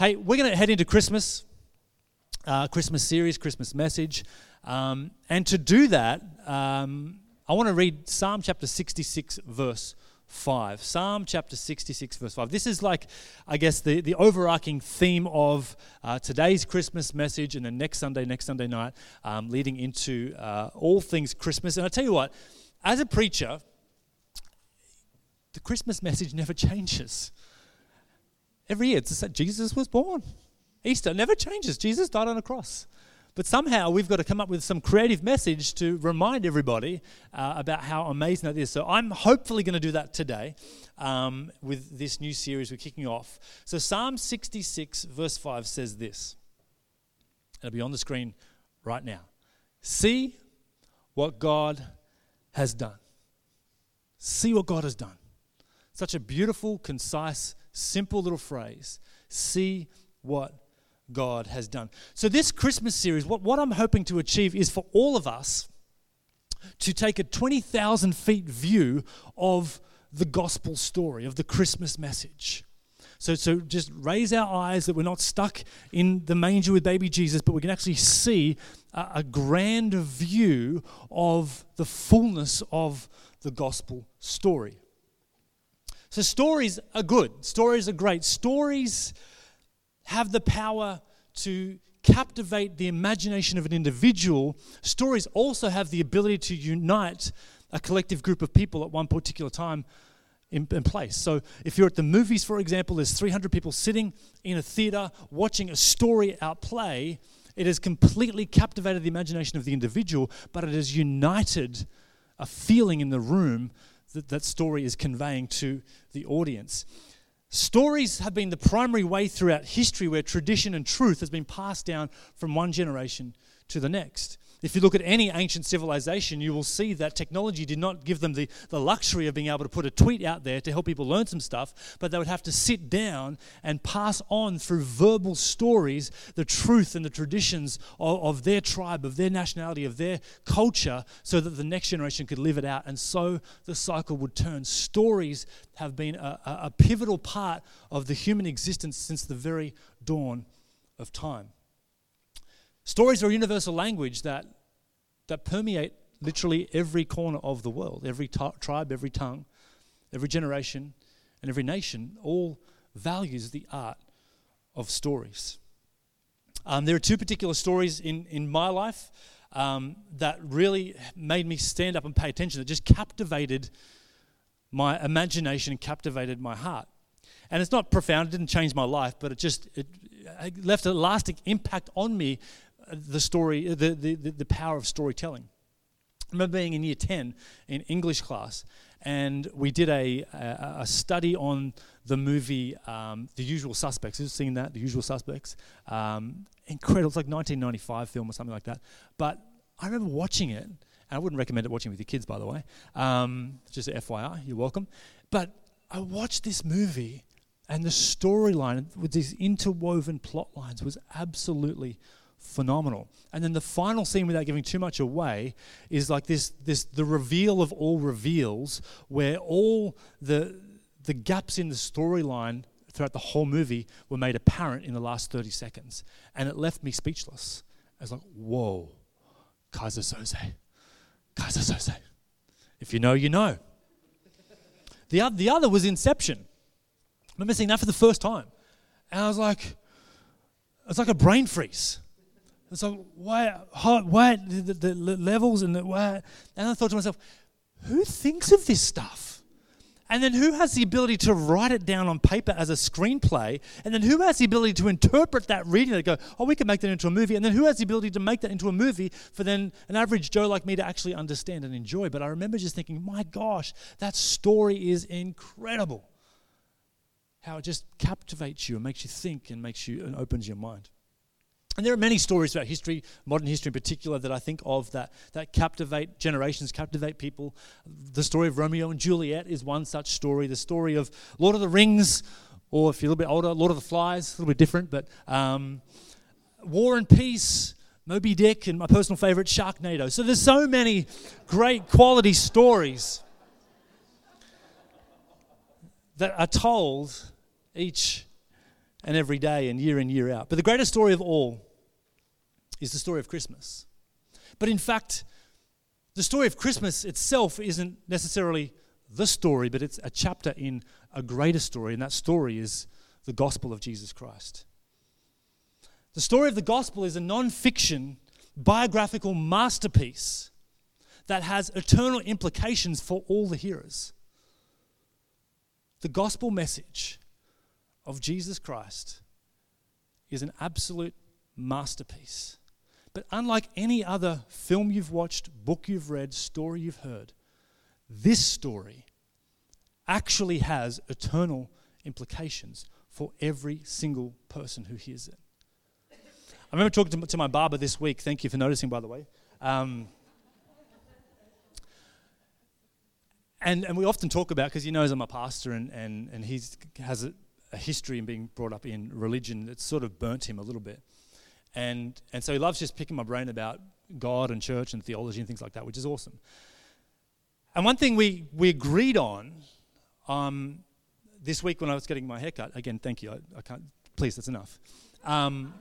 Hey, we're going to head into Christmas, uh, Christmas series, Christmas message. Um, and to do that, um, I want to read Psalm chapter 66, verse 5. Psalm chapter 66, verse 5. This is like, I guess, the, the overarching theme of uh, today's Christmas message and then next Sunday, next Sunday night, um, leading into uh, all things Christmas. And I tell you what, as a preacher, the Christmas message never changes. Every year, it's that Jesus was born. Easter never changes. Jesus died on a cross. But somehow we've got to come up with some creative message to remind everybody uh, about how amazing that is. So I'm hopefully going to do that today um, with this new series we're kicking off. So Psalm 66, verse 5 says this. It'll be on the screen right now. See what God has done. See what God has done. Such a beautiful, concise, simple little phrase. See what God has done. So, this Christmas series, what, what I'm hoping to achieve is for all of us to take a 20,000 feet view of the gospel story, of the Christmas message. So, so just raise our eyes that we're not stuck in the manger with baby Jesus, but we can actually see a, a grand view of the fullness of the gospel story. So, stories are good. Stories are great. Stories have the power to captivate the imagination of an individual. Stories also have the ability to unite a collective group of people at one particular time in, in, place. So, if you're at the movies, for example, there's 300 people sitting in a theater watching a story out play. It has completely captivated the imagination of the individual, but it has united a feeling in the room that that story is conveying to the audience. Stories have been the primary way throughout history where tradition and truth has been passed down from one generation to the next. If you look at any ancient civilization, you will see that technology did not give them the, the luxury of being able to put a tweet out there to help people learn some stuff, but they would have to sit down and pass on through verbal stories the truth and the traditions of, of their tribe, of their nationality, of their culture, so that the next generation could live it out. And so the cycle would turn. Stories have been a, a, a pivotal part of the human existence since the very dawn of time. Stories are a universal language that, that permeate literally every corner of the world, every t- tribe, every tongue, every generation, and every nation all values the art of stories. Um, there are two particular stories in, in my life um, that really made me stand up and pay attention, that just captivated my imagination captivated my heart. And it's not profound, it didn't change my life, but it just it, it left a lasting impact on me the story, the, the, the power of storytelling. I remember being in year 10 in English class, and we did a, a, a study on the movie um, The Usual Suspects. You seen that? The Usual Suspects. Um, incredible. It's like 1995 film or something like that. But I remember watching it, and I wouldn't recommend it watching with your kids, by the way. Um, just FYI, you're welcome. But I watched this movie, and the storyline with these interwoven plot lines was absolutely phenomenal. And then the final scene, without giving too much away, is like this, this the reveal of all reveals, where all the the gaps in the storyline throughout the whole movie were made apparent in the last 30 seconds. And it left me speechless. I was like, whoa, Keyser Söze. Keyser Söze. If you know, you know. The, other, the other was Inception. I remember seeing that for the first time. And I was like, it's like a brain freeze. So why, why the, the, the levels and the why? And I thought to myself, who thinks of this stuff? And then who has the ability to write it down on paper as a screenplay? And then who has the ability to interpret that reading and go, oh, we can make that into a movie? And then who has the ability to make that into a movie for then an average Joe like me to actually understand and enjoy? But I remember just thinking, my gosh, that story is incredible. How it just captivates you and makes you think and makes you and opens your mind. And there are many stories about history, modern history in particular, that I think of that, that captivate generations, captivate people. The story of Romeo and Juliet is one such story. The story of Lord of the Rings, or if you're a little bit older, Lord of the Flies, a little bit different, but um, War and Peace, Moby Dick, and my personal favorite, Sharknado. So there's so many great quality stories that are told each and every day and year in, year out. But the greatest story of all is the story of Christmas. But in fact, the story of Christmas itself isn't necessarily the story, but it's a chapter in a greater story, and that story is the gospel of Jesus Christ. The story of the gospel is a non fiction biographical masterpiece that has eternal implications for all the hearers. The gospel message of Jesus Christ is an absolute masterpiece. But unlike any other film you've watched, book you've read, story you've heard, this story actually has eternal implications for every single person who hears it. I remember talking to, my barber this week. Thank you for noticing, by the way. Um, and, and we often talk about, because he knows I'm a pastor and, and, and he has a, a history in being brought up in religion that's sort of burnt him a little bit. And, and so he loves just picking my brain about God and church and theology and things like that, which is awesome. And one thing we, we agreed on um, this week when I was getting my haircut, again, thank you, I, I can't, please, that's enough, um,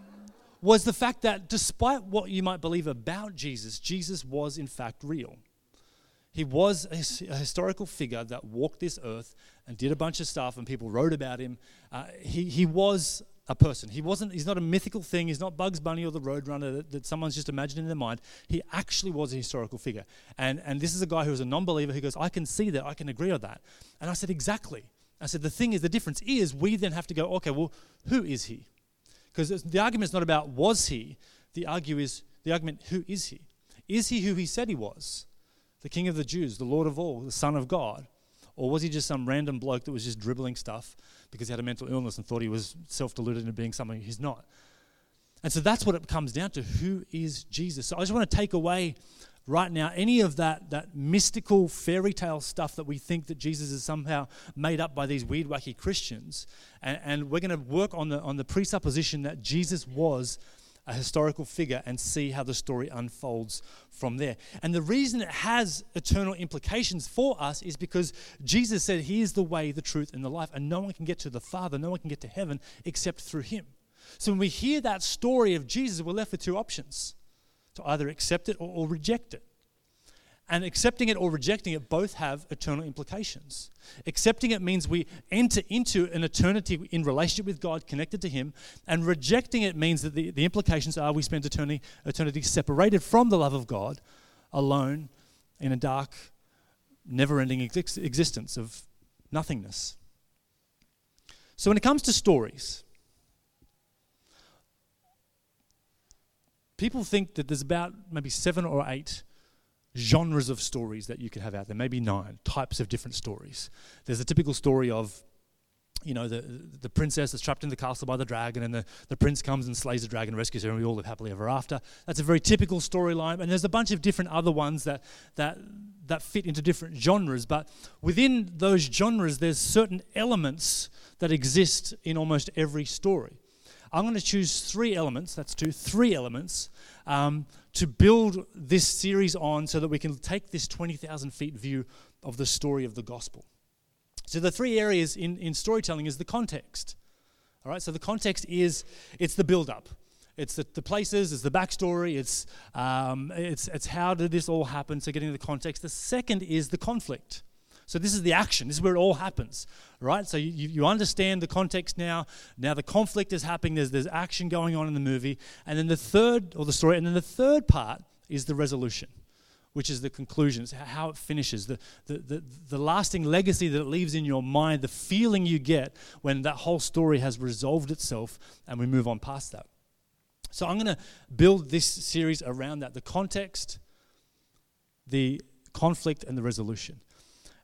was the fact that despite what you might believe about Jesus, Jesus was in fact real. He was a, a, historical figure that walked this earth and did a bunch of stuff, and people wrote about him. Uh, he, he was a person. He wasn't, he's not a mythical thing. He's not Bugs Bunny or the Roadrunner that, that someone's just imagined in their mind. He actually was a historical figure. And, and this is a guy who was a non believer who goes, I can see that. I can agree on that. And I said, Exactly. I said, The thing is, the difference is we then have to go, okay, well, who is he? Because the argument is not about was he, the, argue is, the argument, who is he? Is he who he said he was? The King of the Jews, the Lord of all, the Son of God? Or was he just some random bloke that was just dribbling stuff because he had a mental illness and thought he was self deluded into being something he's not? And so that's what it comes down to. Who is Jesus? So I just want to take away right now any of that, that mystical fairy tale stuff that we think that Jesus is somehow made up by these weird, wacky Christians. And, and we're going to work on the, on the presupposition that Jesus was a historical figure and see how the story unfolds from there. And the reason it has eternal implications for us is because Jesus said, He is the way, the truth, and the life, and no one can get to the Father, no one can get to heaven except through Him. So when we hear that story of Jesus, we're left with two options to either accept it or, or reject it. And accepting it or rejecting it both have eternal implications. Accepting it means we enter into an eternity in relationship with God, connected to Him. And rejecting it means that the, the implications are we spend eternity, eternity separated from the love of God, alone in a dark, never ending ex- existence of nothingness. So when it comes to stories, people think that there's about maybe seven or eight genres of stories that you could have out there, maybe nine types of different stories. There's a typical story of, you know, the, the princess is trapped in the castle by the dragon, and the, the prince comes and slays the dragon, rescues her, and we all live happily ever after. That's a very typical storyline. And there's a bunch of different other ones that, that, that fit into different genres. But within those genres, there's certain elements that exist in almost every story. I'm going to choose three elements, that's two, three elements um, to build this series on so that we can take this 20,000 feet view of the story of the gospel. So the three areas in, in storytelling is the context. All right, so the context is it's the build-up. It's the, the places, it's the backstory, it's, um, it's, it's how did this all happen, so getting the context. The second is the conflict. So this is the action. This is where it all happens, right? So you, you understand the context now. Now the conflict is happening. There's, there's action going on in the movie. And then the third, or the story, and then the third part is the resolution which is the conclusion, how it finishes, the, the, the, the, lasting legacy that it leaves in your mind, the feeling you get when that whole story has resolved itself and we move on past that. So I'm going to build this series around that the context, the conflict, and the resolution.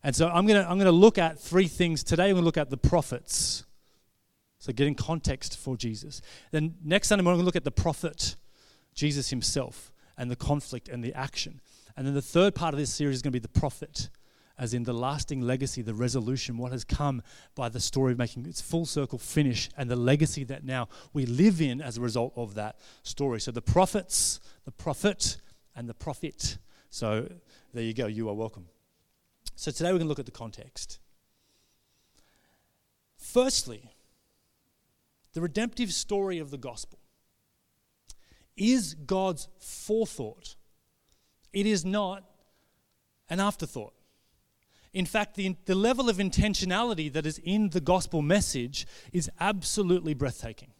And so I'm going to I'm going to look at three things today. I'm going to look at the prophets. So getting context for Jesus. Then next Sunday morning, we're going to look at the prophet, Jesus himself, and the conflict and the action. And then the third part of this series is going to be the profit, as in the lasting legacy, the resolution, what has come by the story of making its full circle finish, and the legacy that now we live in as a result of that story. So the prophets, the prophet, and the profit. So there you go. You are welcome. So today we're going to look at the context. Firstly, the redemptive story of the gospel is God's forethought. It is not an afterthought. In fact, the, the level of intentionality that is in the gospel message is absolutely breathtaking.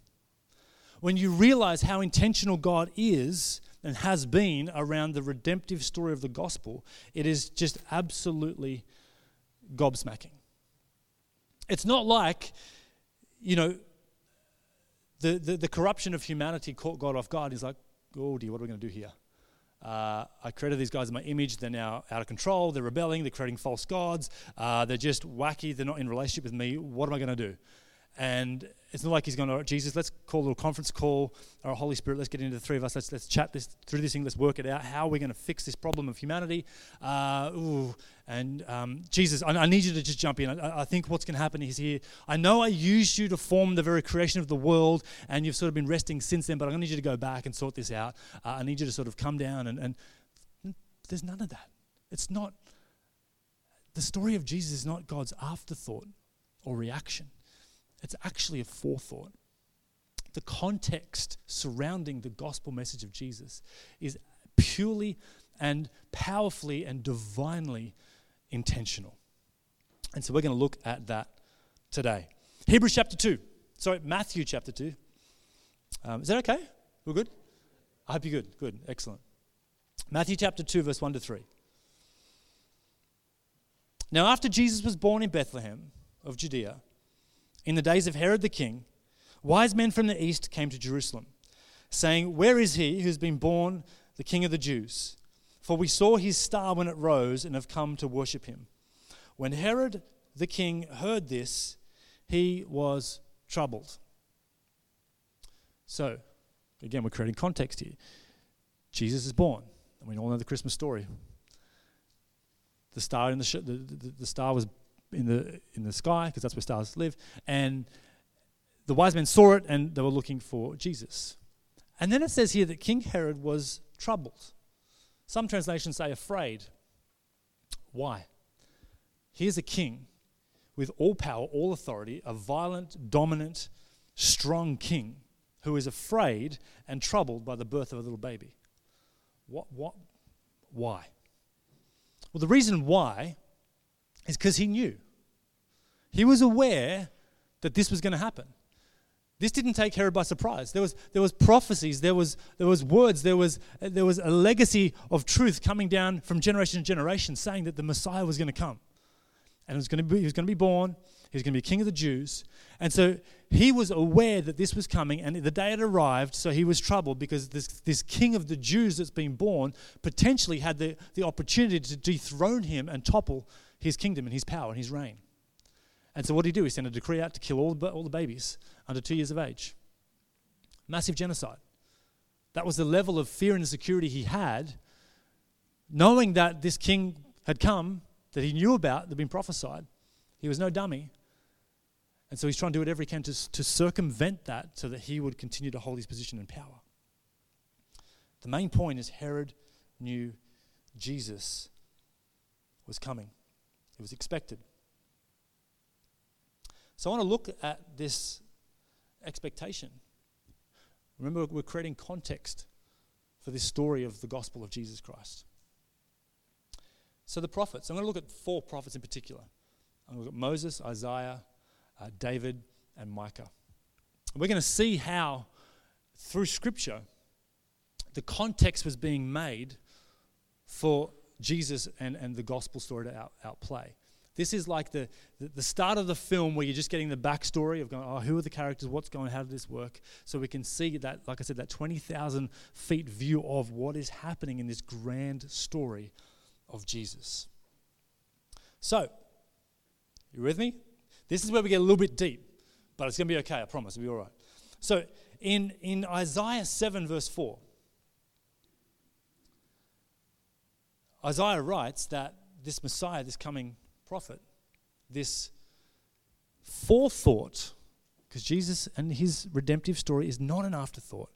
When you realize how intentional God is and has been around the redemptive story of the gospel, it is just absolutely gobsmacking. It's not like, you know, the, the, the corruption of humanity caught God off guard. He's like, oh dear, what are we going to do here? Uh, I created these guys in my image. They're now out of control. They're rebelling. They're creating false gods. Uh, they're just wacky. They're not in relationship with me. What am I going to do? And it's not like he's going to, Jesus, let's call a little conference call, or Holy Spirit, let's get into the three of us, let's, let's chat this through this thing, let's work it out. How are we going to fix this problem of humanity? Uh, ooh, and um, Jesus, I, I, need you to just jump in. I, I think what's going to happen is here. I know I used you to form the very creation of the world, and you've sort of been resting since then, but I'm going to need you to go back and sort this out. Uh, I need you to sort of come down, and, and there's none of that. It's not, the story of Jesus is not God's afterthought or reaction. It's actually a forethought. The context surrounding the gospel message of Jesus is purely and powerfully and divinely intentional. And so we're going to look at that today. Hebrews chapter 2. Sorry, Matthew chapter 2. Um, is that okay? We're good? I hope you're good. Good. Excellent. Matthew chapter 2, verse 1 to 3. Now, after Jesus was born in Bethlehem of Judea, in the days of Herod the king, wise men from the east came to Jerusalem, saying, Where is he who's been born the king of the Jews? For we saw his star when it rose and have come to worship him. When Herod the king heard this, he was troubled. So, again, we're creating context here. Jesus is born, and we all know the Christmas story. The star in the, sh- the, the, the star was in the in the sky because that's where stars live and the wise men saw it and they were looking for Jesus. And then it says here that King Herod was troubled. Some translations say afraid. Why? Here's a king with all power, all authority, a violent, dominant, strong king who is afraid and troubled by the birth of a little baby. What, what, why? Well, the reason why is because he knew. He was aware that this was going to happen. This didn't take Herod by surprise. There was, there was prophecies, there was, there was words, there was, there was a legacy of truth coming down from generation to generation saying that the Messiah was going to come. And it was going to be, he was going to be born, he was going to be king of the Jews. And so he was aware that this was coming, and the day had arrived, so he was troubled because this, this king of the Jews that's been born potentially had the, the opportunity to dethrone him and topple his kingdom and his power and his reign. And so what did he do? He sent a decree out to kill all the, all the babies under two years of age. Massive genocide. That was the level of fear and insecurity he had, knowing that this king had come, that he knew about, that had been prophesied. He was no dummy. And so he's trying to do whatever he can to, to circumvent that so that he would continue to hold his position and power. The main point is Herod knew Jesus was coming. It was expected. So I want to look at this expectation. Remember, we're creating context for this story of the gospel of Jesus Christ. So, the prophets, I'm going to look at four prophets in particular. I'm going to look at Moses, Isaiah, uh, David, and Micah. And we're going to see how, through Scripture, the context was being made for Jesus and, and the gospel story to out, outplay. This is like the, the, start of the film where you're just getting the backstory of going, oh, who are the characters, what's going, on, how did this work? So we can see that, like I said, that 20,000 feet view of what is happening in this grand story of Jesus. So, you with me? This is where we get a little bit deep, but it's going to be okay, I promise, it'll be all right. So, in, in Isaiah 7, verse 4, Isaiah writes that this Messiah, this coming prophet, this forethought, because Jesus and his redemptive story is not an afterthought.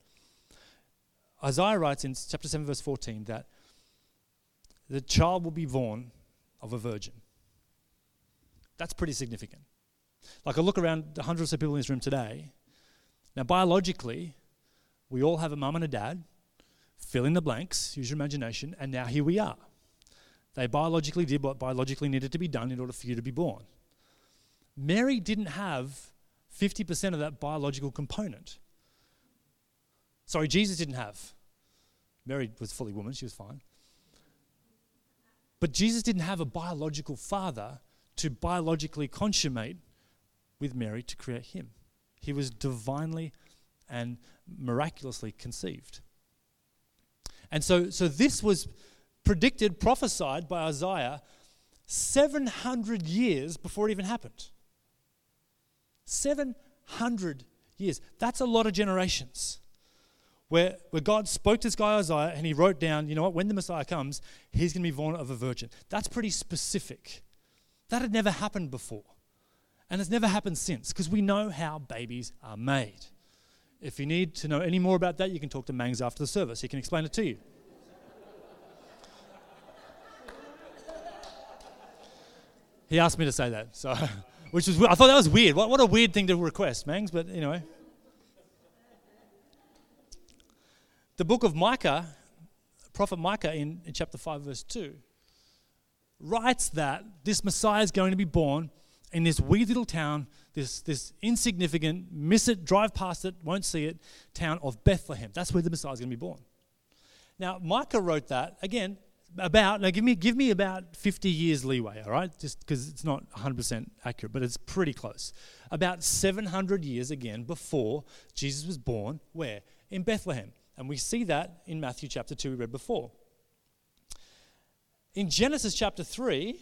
Isaiah writes in chapter 7, verse 14, that the child will be born of a virgin. That's pretty significant. Like I look around the hundreds of people in this room today, Now, biologically, we all have a mum and a dad. Fill in the blanks, use your imagination, and now here we are. They biologically did what biologically needed to be done in order for you to be born. Mary didn't have 50% of that biological component. Sorry, Jesus didn't have. Mary was fully woman, she was fine. But Jesus didn't have a biological father to biologically consummate with Mary to create him. He was divinely and miraculously conceived. And so, so this was predicted, prophesied by Isaiah 700 years before it even happened. 700 years. That's a lot of generations. Where, where God spoke to this guy Isaiah and he wrote down, you know what, when the Messiah comes, he's going to be born of a virgin. That's pretty specific. That had never happened before. And it's never happened since because we know how babies are made. If you need to know any more about that, you can talk to Mangs after the service. He can explain it to you. He asked me to say that, so which was I thought that was weird. What, what a weird thing to request, Mangs. But anyway, the book of Micah, prophet Micah in, in chapter five, verse two, writes that this Messiah is going to be born in this wee little town, this, this insignificant, miss it, drive past it, won't see it, town of Bethlehem. That's where the Messiah is going to be born. Now, Micah wrote that, again, about, now give me, give me about 50 years leeway, all right? Just because it's not 100% accurate, but it's pretty close. About 700 years, again, before Jesus was born, where? In Bethlehem. And we see that in Matthew chapter 2, we read before. In Genesis chapter 3,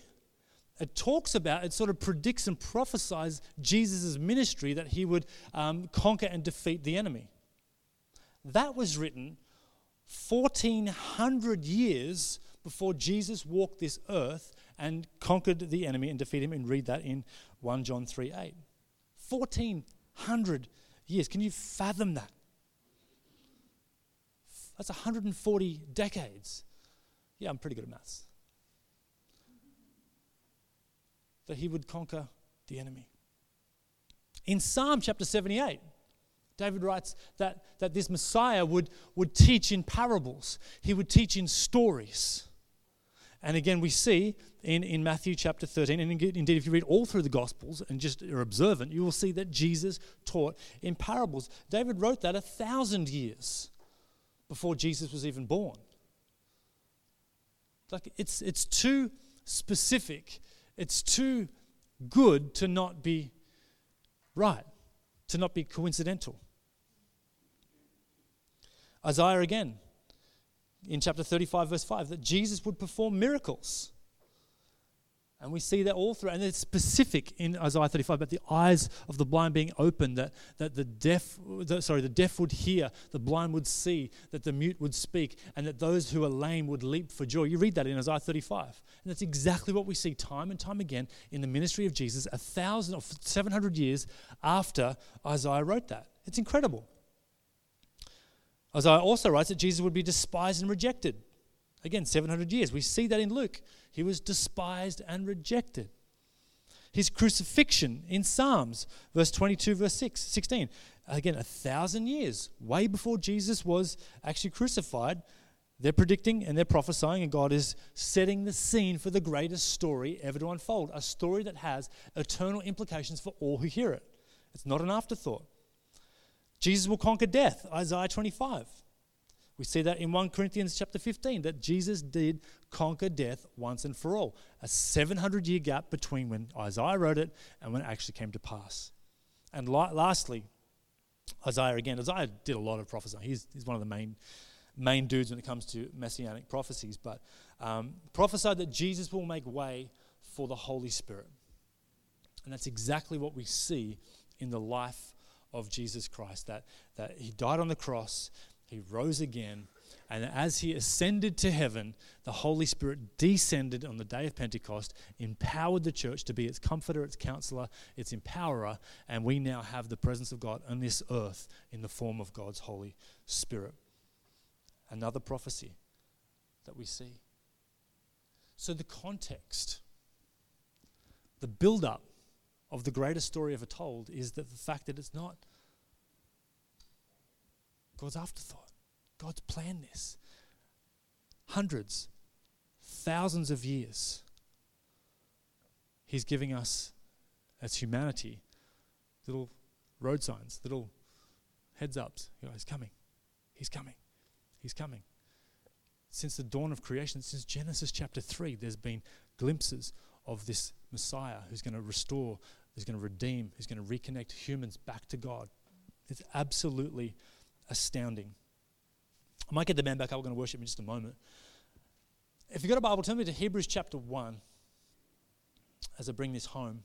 it talks about, it sort of predicts and prophesies Jesus' ministry that he would um, conquer and defeat the enemy. That was written 1400 years before Jesus walked this earth and conquered the enemy and defeated him. And read that in 1 John 3 8. 1400 years. Can you fathom that? That's 140 decades. Yeah, I'm pretty good at maths. that he would conquer the enemy. In Psalm chapter 78, David writes that, that this Messiah would, would teach in parables, he would teach in stories. And again, we see in, in Matthew chapter 13, and indeed, if you read all through the Gospels and just are observant, you will see that Jesus taught in parables. David wrote that a thousand years before Jesus was even born. Like it's, it's too specific it's too good to not be right, to not be coincidental. Isaiah again, in chapter 35, verse 5, that Jesus would perform miracles. And we see that all through, and it's specific in Isaiah 35 about the eyes of the blind being opened, that, that the deaf, the, sorry, the deaf would hear, the blind would see, that the mute would speak, and that those who are lame would leap for joy. You read that in Isaiah 35. And that's exactly what we see time and time again in the ministry of Jesus, a thousand or 700 years after Isaiah wrote that. It's incredible. Isaiah also writes that Jesus would be despised and rejected. Again, 700 years. We see that in Luke. He was despised and rejected. His crucifixion in Psalms, verse 22, verse 6, 16. Again, a thousand years, way before Jesus was actually crucified. They're predicting and they're prophesying, and God is setting the scene for the greatest story ever to unfold a story that has eternal implications for all who hear it. It's not an afterthought. Jesus will conquer death, Isaiah 25. We see that in 1 Corinthians chapter 15 that Jesus did conquer death once and for all. A 700 year gap between when Isaiah wrote it and when it actually came to pass. And lastly, Isaiah again. Isaiah did a lot of prophesying. He's, he's one of the main, main dudes when it comes to messianic prophecies. But um, prophesied that Jesus will make way for the Holy Spirit. And that's exactly what we see in the life of Jesus Christ that, that he died on the cross, he rose again. And as he ascended to heaven, the Holy Spirit descended on the day of Pentecost, empowered the church to be its comforter, its counselor, its empowerer, and we now have the presence of God on this earth in the form of God's Holy Spirit. Another prophecy that we see. So, the context, the build up of the greatest story ever told is that the fact that it's not God's afterthought. God's planned this. Hundreds, thousands of years. He's giving us, as humanity, little road signs, little heads ups. You know, he's coming. He's coming. He's coming. Since the dawn of creation, since Genesis chapter 3, there's been glimpses of this Messiah who's going to restore, who's going to redeem, who's going to reconnect humans back to God. It's absolutely astounding. I might get the man back up. We're going to worship in just a moment. If you've got a Bible, turn me to Hebrews chapter 1 as I bring this home.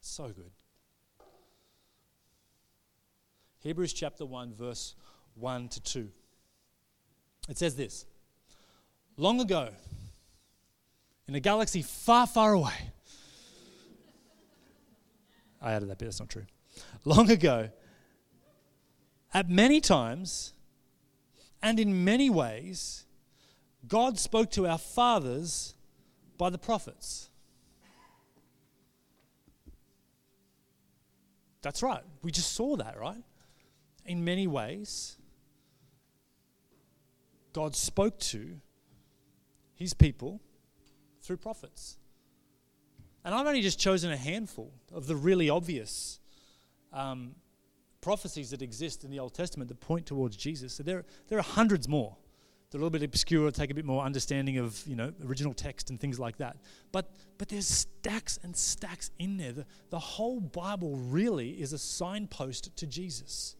So good. Hebrews chapter 1, verse 1 to 2. It says this Long ago, in a galaxy far, far away, I added that bit, that's not true. Long ago, at many times and in many ways, God spoke to our fathers by the prophets. That's right. We just saw that, right? In many ways, God spoke to his people through prophets. And I've only just chosen a handful of the really obvious um, prophecies that exist in the Old Testament that point towards Jesus. So there, there are hundreds more. They're a little bit obscure, take a bit more understanding of you know original text and things like that. But but there's stacks and stacks in there. The, the whole Bible really is a signpost to Jesus.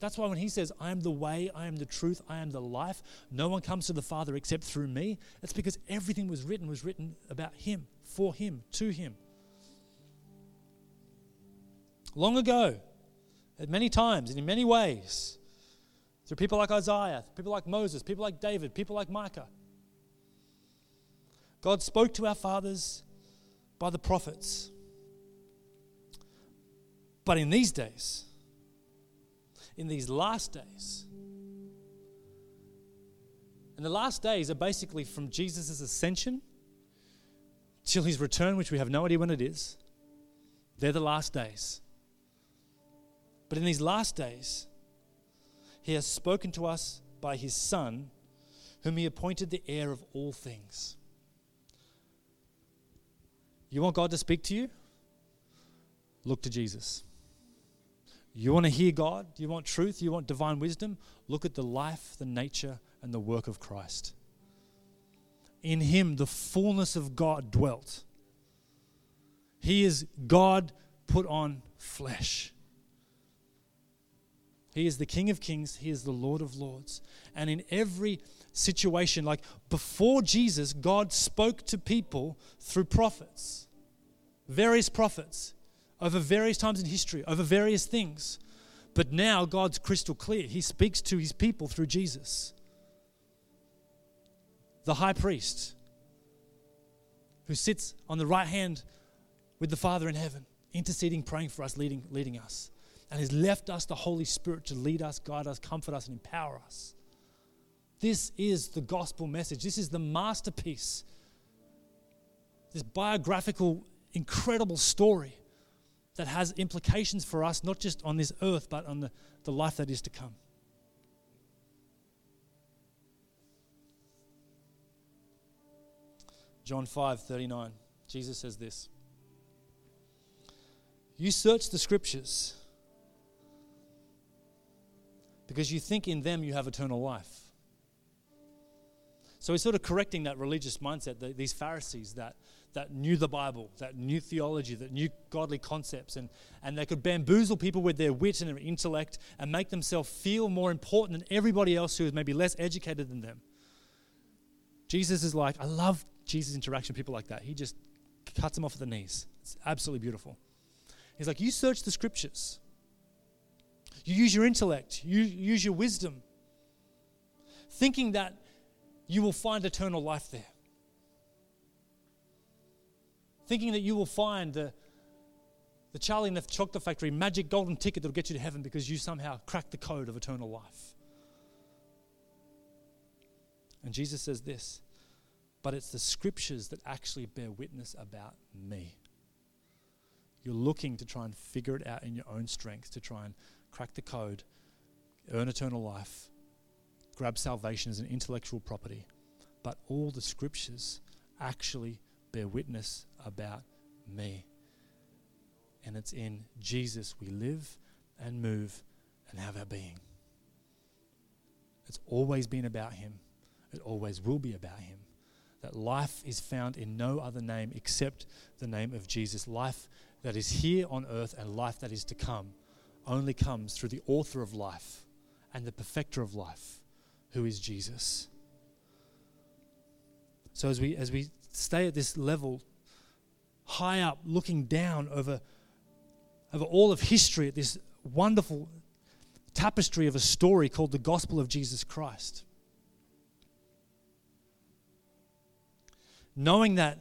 That's why when he says, I am the way, I am the truth, I am the life, no one comes to the Father except through me, it's because everything was written was written about him, for him, to him. Long ago, at many times and in many ways, through people like Isaiah, people like Moses, people like David, people like Micah. God spoke to our fathers by the prophets. But in these days, in these last days, and the last days are basically from Jesus' ascension till his return, which we have no idea when it is. They're the last days. But in these last days, he has spoken to us by his Son, whom he appointed the heir of all things. You want God to speak to you? Look to Jesus. You want to hear God? You want truth? You want divine wisdom? Look at the life, the nature, and the work of Christ. In him, the fullness of God dwelt. He is God put on flesh. He is the King of Kings, He is the Lord of Lords. And in every situation, like before Jesus, God spoke to people through prophets, various prophets, over various times in history, over various things. But now God's crystal clear. He speaks to His people through Jesus, the high priest, who sits on the right hand with the Father in heaven, interceding, praying for us, leading, leading us and has left us the Holy Spirit to lead us, guide us, comfort us, and empower us. This is the gospel message. This is the masterpiece. This biographical, incredible story that has implications for us, not just on this earth, but on the, the life that is to come. John 5 39, Jesus says this You search the scriptures because you think in them you have eternal life. So he's sort of correcting that religious mindset, the, these Pharisees that, that knew the Bible, that knew theology, that knew godly concepts, and, and they could bamboozle people with their wit and their intellect and make themselves feel more important than everybody else who is maybe less educated than them. Jesus is like, I love Jesus' interaction with people like that. He just cuts them off at the knees. It's absolutely beautiful. He's like, You search the scriptures. You use your intellect, you use your wisdom, thinking that you will find eternal life there. Thinking that you will find the, the Charlie and the Chocolate Factory magic golden ticket that'll get you to heaven because you somehow cracked the code of eternal life. And Jesus says this, but it's the scriptures that actually bear witness about me. You're looking to try and figure it out in your own strength, to try and crack the code, earn eternal life, grab salvation as an intellectual property. But all the scriptures actually bear witness about me. And it's in Jesus we live and move and have our being. It's always been about Him, it always will be about Him. That life is found in no other name except the name of Jesus. Life that is here on earth and life that is to come only comes through the author of life and the perfecter of life, who is Jesus. So as we as we stay at this level, high up, looking down over over all of history at this wonderful tapestry of a story called the gospel of Jesus Christ. Knowing that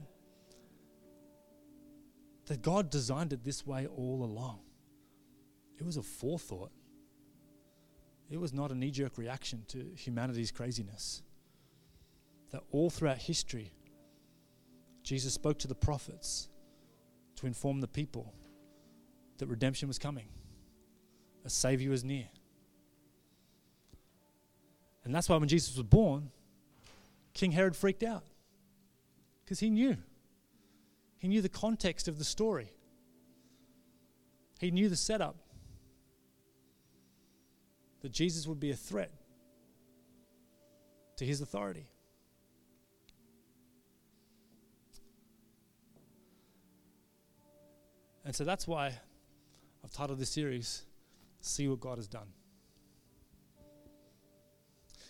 that God designed it this way all along. It was a forethought. It was not a knee jerk reaction to humanity's craziness. That all throughout history, Jesus spoke to the prophets to inform the people that redemption was coming, a Savior was near. And that's why when Jesus was born, King Herod freaked out because he knew. He knew the context of the story, he knew the setup that Jesus would be a threat to his authority. And so that's why I've titled this series, See What God Has Done.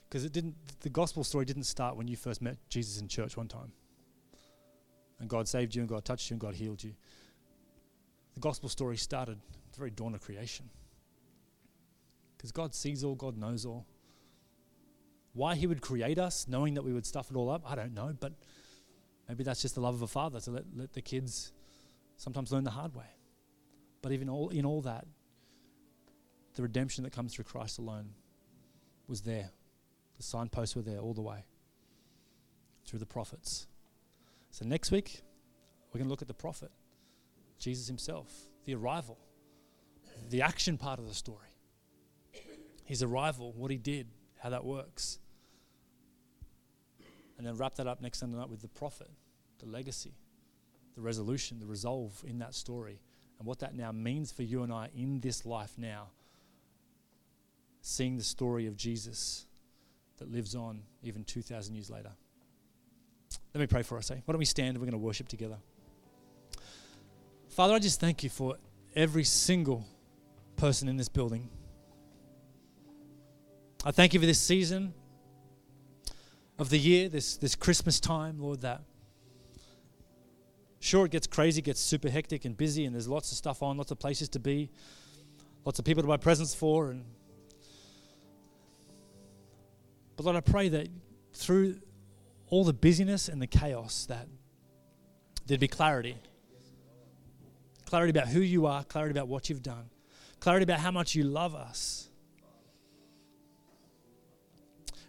Because it didn't the gospel story didn't start when you first met Jesus in church one time. And God saved you and God touched you and God healed you. The gospel story started at the very dawn of creation. Because God sees all, God knows all. Why He would create us, knowing that we would stuff it all up, I don't know, but maybe that's just the love of a father to let, let the kids sometimes learn the hard way. But even all, in all that, the redemption that comes through Christ alone was there. The signposts were there all the way through the prophets. So next week, we're going to look at the prophet, Jesus himself, the arrival, the action part of the story. His arrival, what he did, how that works. And then wrap that up next Sunday night with the profit, the legacy, the resolution, the resolve in that story, and what that now means for you and I in this life now. Seeing the story of Jesus that lives on even 2,000 years later. Let me pray for us, eh? Why don't we stand and we're going to worship together? Father, I just thank you for every single person in this building. I thank you for this season of the year, this, this Christmas time, Lord, that sure it gets crazy, gets super hectic and busy, and there's lots of stuff on, lots of places to be, lots of people to buy presents for, and but Lord, I pray that through all the busyness and the chaos that there'd be clarity. Clarity about who you are, clarity about what you've done, clarity about how much you love us.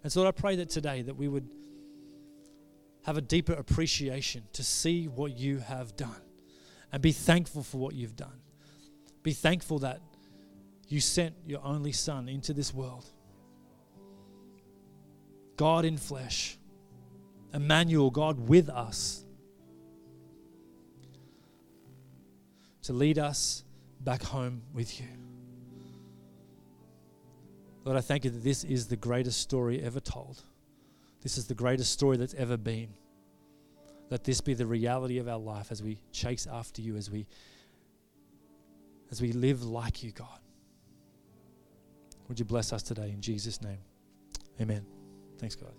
And so Lord, I pray that today that we would have a deeper appreciation to see what you have done and be thankful for what you've done. Be thankful that you sent your only son into this world. God in flesh Emmanuel, God with us, to lead us back home with you. Lord, I thank you that this is the greatest story ever told. This is the greatest story that's ever been. Let this be the reality of our life as we chase after you, as we as we live like you, God. Would you bless us today in Jesus' name? Amen. Thanks, God.